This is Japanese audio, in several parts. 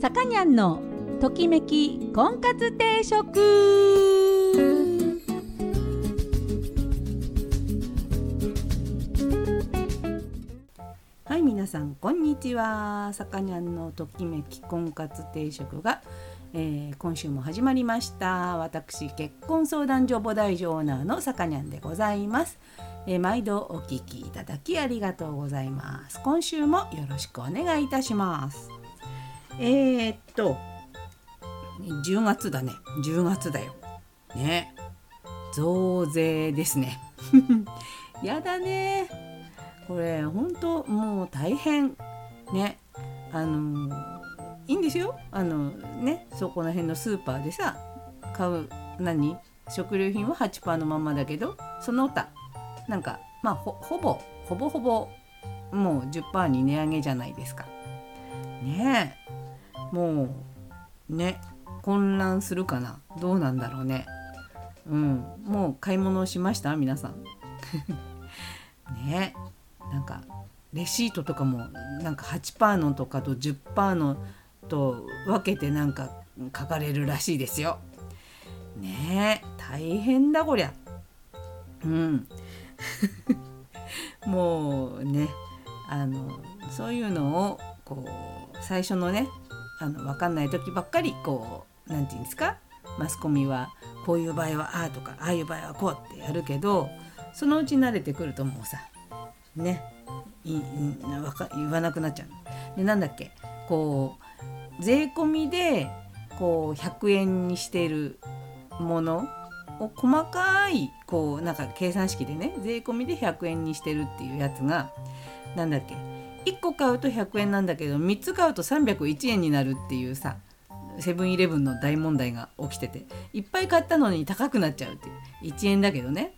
さかにゃんのときめき婚活定食。はい皆さんこんにちは。さかにゃんのときめき婚活定食が、えー、今週も始まりました。私結婚相談所母大女オーナーのさかにゃんでございます。えー、毎度お聞きいただきありがとうございます。今週もよろしくお願いいたします。えー、っと10月だね。10月だよ。ね。増税ですね。やだね。これ本当もう大変。ね。あのいいんですよ。あのね。そこら辺のスーパーでさ買う何？食料品は8%のままだけどその他なんかまあほぼほぼほぼもう10%に値上げじゃないですか。ね。もうね混乱するかな？どうなんだろうね？うんもう買い物をしました？皆さん。ねなんかレシートとかもなんか8%のとかと10%のと分けてなんか書かれるらしいですよ。ねえ大変だこりゃ。うん、もうねあのそういうのをこう最初のねあの分かんない時ばっかりこう何て言うんですか？マスコミはこういう場合はああとかああいう場合はこうってやるけどそのうち慣れてくるともうさねいわか言わなくなっちゃう。でなんだっけ？こう税込みでこう100円にしてるものを細かいこうなんか計算式でね税込みで100円にしてるっていうやつが何だっけ？1個買うと100円なんだけど3つ買うと301円になるっていうさセブンイレブンの大問題が起きてていっぱい買ったのに高くなっちゃうっていう1円だけどね。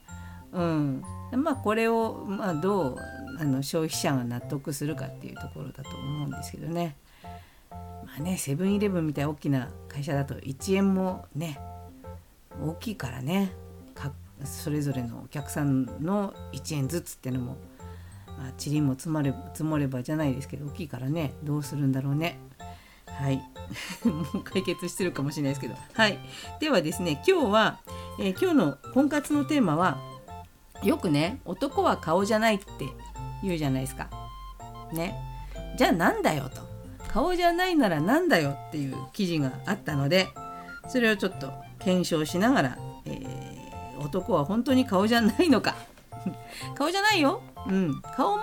うん。まあこれを、まあ、どうあの消費者が納得するかっていうところだと思うんですけどね。まあねセブンイレブンみたいな大きな会社だと1円もね大きいからね。それぞれのお客さんの1円ずつってのも、あ、塵も積まれ積もればじゃないですけど大きいからねどうするんだろうね。はい。も う解決してるかもしれないですけど。はい。ではですね今日は、えー、今日の婚活のテーマはよくね男は顔じゃないって言うじゃないですか。ね。じゃあなんだよと。顔じゃないならなんだよっていう記事があったのでそれをちょっと検証しながら、えー、男は本当に顔じゃないのか。顔じゃないよ、うん、顔も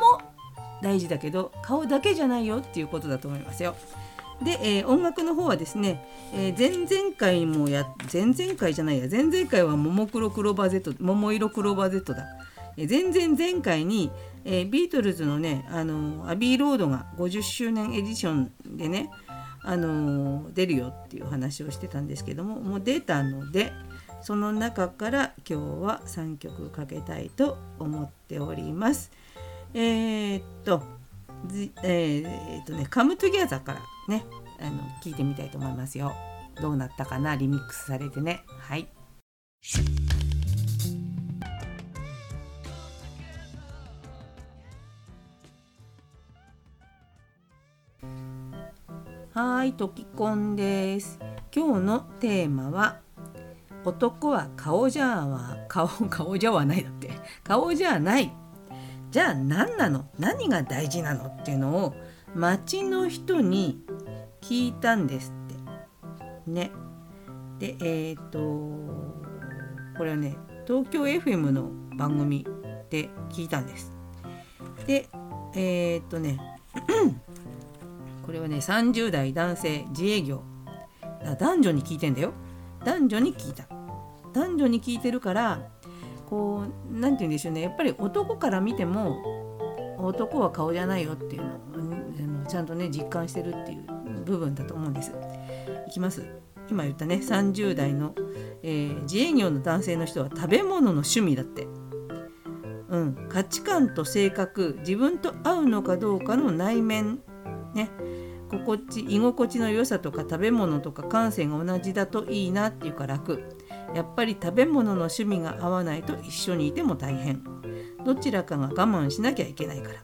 大事だけど顔だけじゃないよっていうことだと思いますよ。で、えー、音楽の方はですね、えー、前々回もや前々回じゃないや前々回はももクロクローバー Z 桃色クローバー Z だ、えー、前々前回に、えー、ビートルズのねあの Abbey Road が50周年エディションでねあの出るよっていう話をしてたんですけどももう出たのでその中から今日は3曲かけたいと思っております。えー、っと、えー、っとね「 Come Together からねあの聞いてみたいと思いますよ。どうなったかなリミックスされてね。はい。はい、ときこんです。今日のテーマは男は顔じゃは顔 顔じゃはないだって。顔じゃない。じゃあ何なの？何が大事なのっていうのを街の人に聞いたんですって。ね。でえっ、ー、とこれはね東京 FM の番組で聞いたんです。でえっ、ー、とね これはね30代男性自営業。男女に聞いてんだよ。男女に聞いた。男女に聞いてるからこう何て言うんでしょうね。やっぱり男から見ても男は顔じゃないよっていうのをちゃんとね実感してるっていう部分だと思うんです。いきます。今言ったね30代の、えー、自営業の男性の人は食べ物の趣味だって。うん、価値観と性格自分と合うのかどうかの内面。ね。心地居心地の良さとか食べ物とか感性が同じだといいなっていうか楽。やっぱり食べ物の趣味が合わないと一緒にいても大変。どちらかが我慢しなきゃいけないから、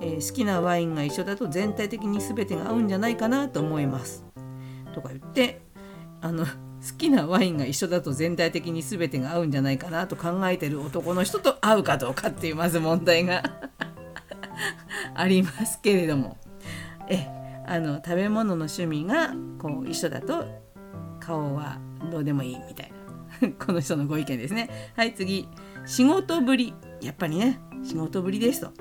えー、好きなワインが一緒だと全体的に全てが合うんじゃないかなと思います。とか言ってあの好きなワインが一緒だと全体的に全てが合うんじゃないかなと考えてる男の人と合うかどうかっていうまず問題が ありますけれども。えあの食べ物の趣味がこう一緒だと顔はどうでもいいみたいな。この人のご意見ですね。はい次。仕事ぶり。やっぱりね仕事ぶりですと、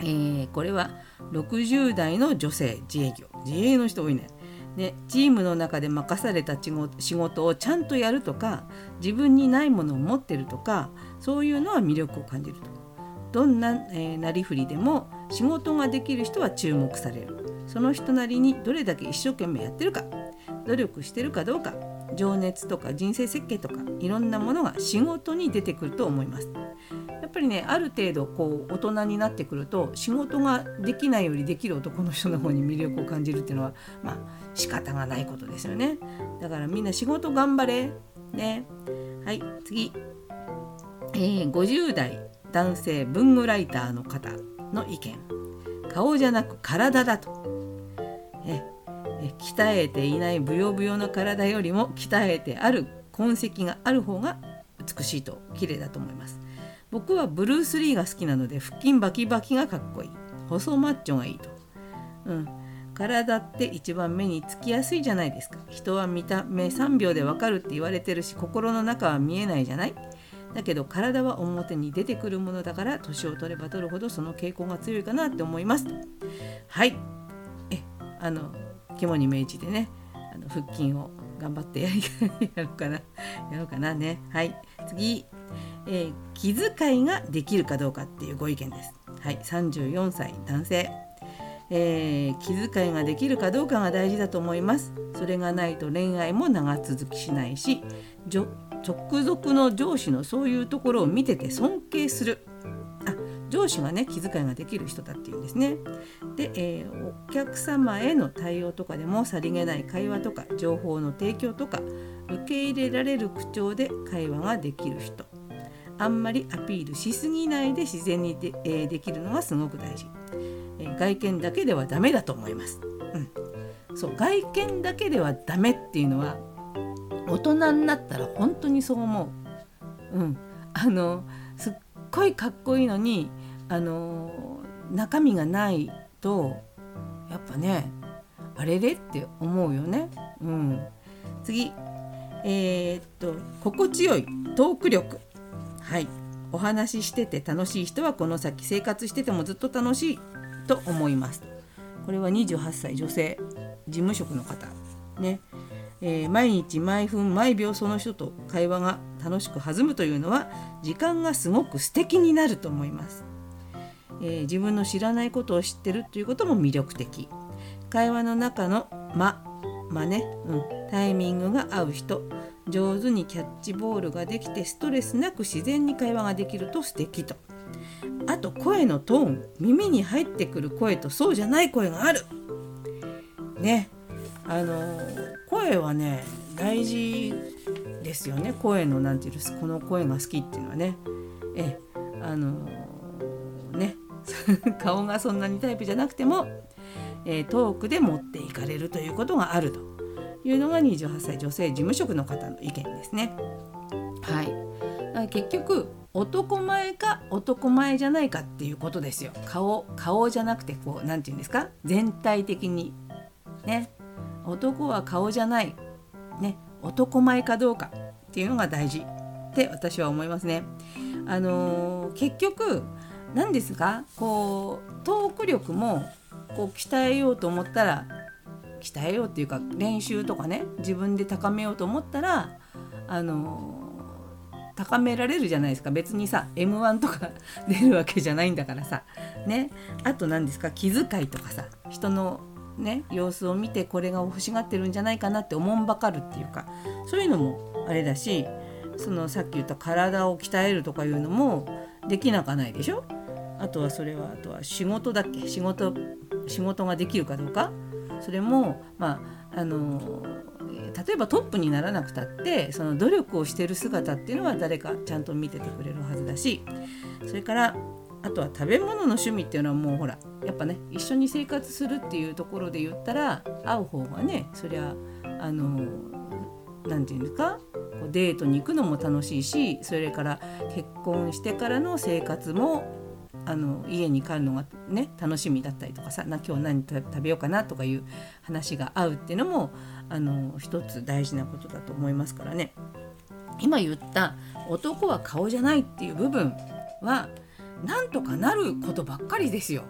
えー、これは60代の女性自営業。自営の人多いね。ね、チームの中で任された仕事をちゃんとやるとか自分にないものを持ってるとかそういうのは魅力を感じると。どんな、えー、なりふりでも仕事ができる人は注目される。その人なりにどれだけ一生懸命やってるか努力してるかどうか。情熱とか人生設計とかいろんなものが仕事に出てくると思います。やっぱりねある程度こう大人になってくると仕事ができないよりできる男の人の方に魅力を感じるっていうのはまあ仕方がないことですよね。だからみんな仕事頑張れ。ね。はい次、えー、50代男性文具ライターの方の意見。顔じゃなく体だと。鍛えていないブヨブヨの体よりも鍛えてある痕跡がある方が美しいと綺麗だと思います。僕はブルース・リーが好きなので腹筋バキバキがかっこいい。細マッチョがいいと。うん。体って一番目につきやすいじゃないですか。人は見た目3秒でわかるって言われてるし心の中は見えないじゃない？だけど体は表に出てくるものだから年を取れば取るほどその傾向が強いかなって思います。はい。えあの肝に銘じてねあの腹筋を頑張ってやろうかなやろうかなね。はい。次、えー、気遣いができるかどうかっていうご意見です。はい。34歳男性。えー、気遣いができるかどうかが大事だと思います。それがないと恋愛も長続きしないし直属の上司のそういうところを見てて尊敬する。上司がね気遣いができる人だっていうんですね。で、えー、お客様への対応とかでもさりげない会話とか情報の提供とか受け入れられる口調で会話ができる人。あんまりアピールしすぎないで自然にで,、えー、できるのがすごく大事、えー、外見だけではダメだと思います、うん、そう外見だけではダメっていうのは大人になったら本当にそう思う、うん、あのすっごいかっこいいのにあの中身がないとやっぱねあれれって思うよね。うん、次。えー、っと心地よいトーク力。はい。お話ししてて楽しい人はこの先。生活しててもずっと楽しいと思います。これは28歳女性事務職の方。ね、えー、毎日毎分毎秒その人と会話が楽しく弾むというのは時間がすごく素敵になると思います。えー、自分の知らないことを知ってるということも魅力的。会話の中の間間ね、うん、タイミングが合う人上手にキャッチボールができてストレスなく自然に会話ができると素敵と。あと声のトーン耳に入ってくる声とそうじゃない声がある。ね。あの、声はね大事ですよね。声の何て言うんですこの声が好きっていうのはね。えあの、ね。顔がそんなにタイプじゃなくても、えー、トークで持っていかれるということがあるというのが28歳女性事務職の方の意見ですね。はい、結局男前か男前じゃないかっていうことですよ。顔顔じゃなくてこう何て言うんですか？全体的に。ね。男は顔じゃない。ね。男前かどうかっていうのが大事って私は思いますね。あのー、結局何ですかこうトーク力もこう鍛えようと思ったら鍛えようっていうか練習とかね自分で高めようと思ったらあの高められるじゃないですか。別にさ m 1とか 出るわけじゃないんだからさ。ね。あと何ですか気遣いとかさ人のね様子を見てこれが欲しがってるんじゃないかなって思んばかるっていうかそういうのもあれだしそのさっき言った体を鍛えるとかいうのもできなかないでしょ？あとはそれはあとは仕事だっけ？仕事仕事ができるかどうか？それもまああの例えばトップにならなくたってその努力をしてる姿っていうのは誰かちゃんと見ててくれるはずだしそれからあとは食べ物の趣味っていうのはもうほらやっぱね一緒に生活するっていうところで言ったら会う方がねそりゃあの何て言うんですか？デートに行くのも楽しいしそれから結婚してからの生活もあの家に帰るのがね楽しみだったりとかさな今日何食べようかなとかいう話が合うっていうのもあの一つ大事なことだと思いますからね。今言った男は顔じゃないっていう部分はなんとかなることばっかりですよ。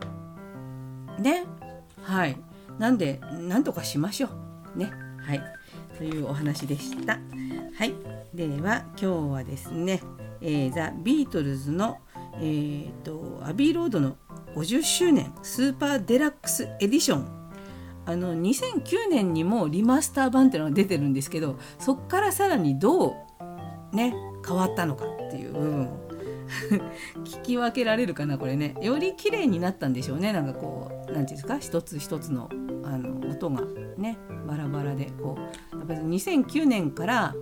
ね。はい。なんでなんとかしましょう。ね。はい。というお話でした。はい。では今日はですね、えー、ザ・ビートルズの「えーと、 Abbey Road の50周年スーパーデラックスエディション。あの2009年にもリマスター版っていうのが出てるんですけどそっからさらにどうね変わったのかっていう部分を 聞き分けられるかなこれね。より綺麗になったんでしょうね。なんかこう何て言うんですか？一つ一つのあの音がね。バラバラでこう。やっぱり2009年から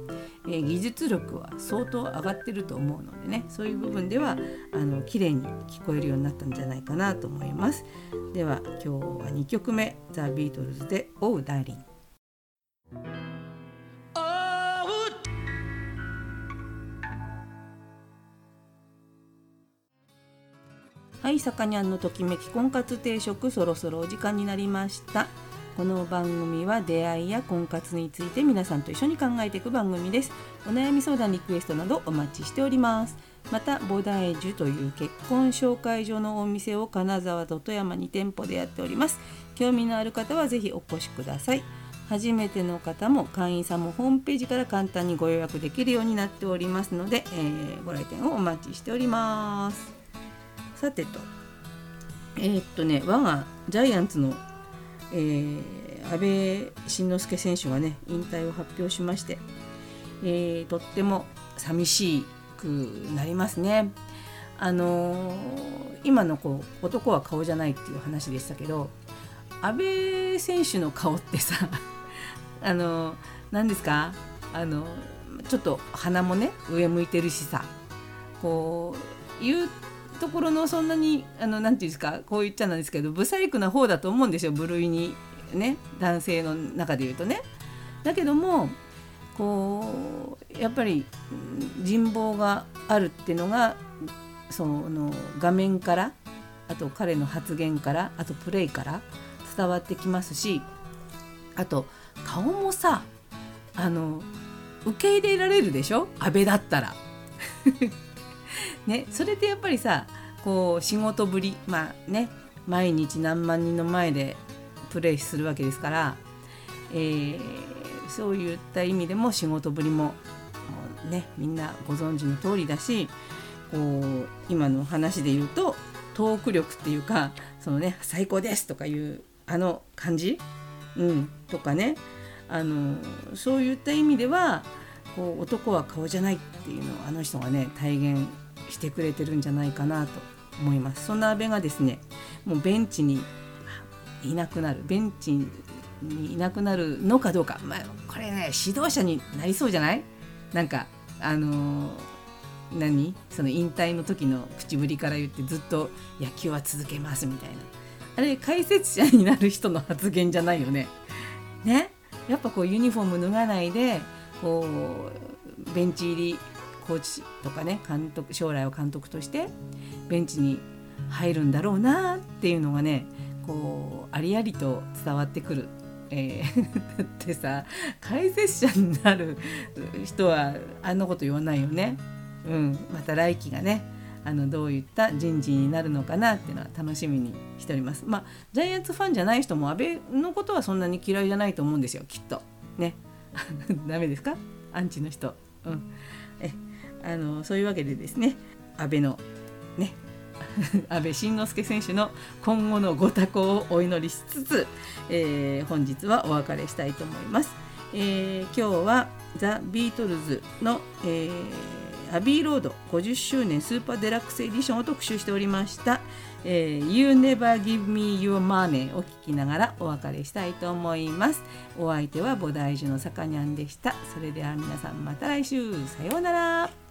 えー、技術力は相当上がってると思うのでね。そういう部分ではあの綺麗に聞こえるようになったんじゃないかなと思います。では今日は2曲目ザ・ビートルズで「オウ・ダーリン」い、さかにゃんのときめき婚活定食そろそろお時間になりました。この番組は出会いや婚活について皆さんと一緒に考えていく番組です。お悩み相談リクエストなどお待ちしております。またボダエジュという結婚紹介所のお店を金沢と富山に店舗でやっております。興味のある方はぜひお越しください。初めての方も会員さんもホームページから簡単にご予約できるようになっておりますので、えー、ご来店をお待ちしております。さてとえー、っとね我がジャイアンツのえー、安倍晋之助選手がね引退を発表しまして、えー、とっても寂しくなりますね。あのー、今のこう男は顔じゃないっていう話でしたけど安倍選手の顔ってさ あの何ですか？あのちょっと鼻もね上向いてるしさこう言うところのそんなにあのなんていうんですかこう言っちゃなんですけど不細工な方だと思うんですよ部類にね。男性の中で言うとね。だけどもこうやっぱり人望があるっていうのがその画面からあと彼の発言からあとプレイから伝わってきますしあと顔もさあの受け入れられるでしょ？安倍だったら。ね、それでやっぱりさこう仕事ぶりまあね毎日何万人の前でプレイするわけですから、えー、そういった意味でも仕事ぶりもねみんなご存知の通りだしこう今の話で言うとトーク力っていうかそのね最高ですとかいうあの感じ、うん、とかねあのそういった意味ではこう男は顔じゃないっていうのをあの人がね体現してくれてるんじゃないかなと思います。そんな阿部がですねもうベンチにいなくなるベンチにいなくなるのかどうか、まあ、これね指導者になりそうじゃない？なんかあのー、何？その引退の時の口ぶりから言ってずっと野球は続けますみたいな。あれ解説者になる人の発言じゃないよね。ね？やっぱこうユニフォーム脱がないでこうベンチ入りコーチとかね監督将来は監督としてベンチに入るんだろうなっていうのがねこうありありと伝わってくる。えー、だってさ解説者になる人はあんなこと言わないよね。うん、また来期がねあのどういった人事になるのかなっていうのは楽しみにしております。まあジャイアンツファンじゃない人も安倍のことはそんなに嫌いじゃないと思うんですよきっと。ね ダメですか？アンチの人。うん、あのそういうわけでですね安倍のね 安倍晋之助選手の今後のご多幸をお祈りしつつ、えー、本日はお別れしたいと思います。えー、今日はザ・ビートルズの、えー、 Abbey Road 50周年スーパーデラックスエディションを特集しておりました。えー、You Never Give Me Your Money を聞きながらお別れしたいと思います。お相手は菩提樹のさかにゃんでした。それでは皆さんまた来週さようなら。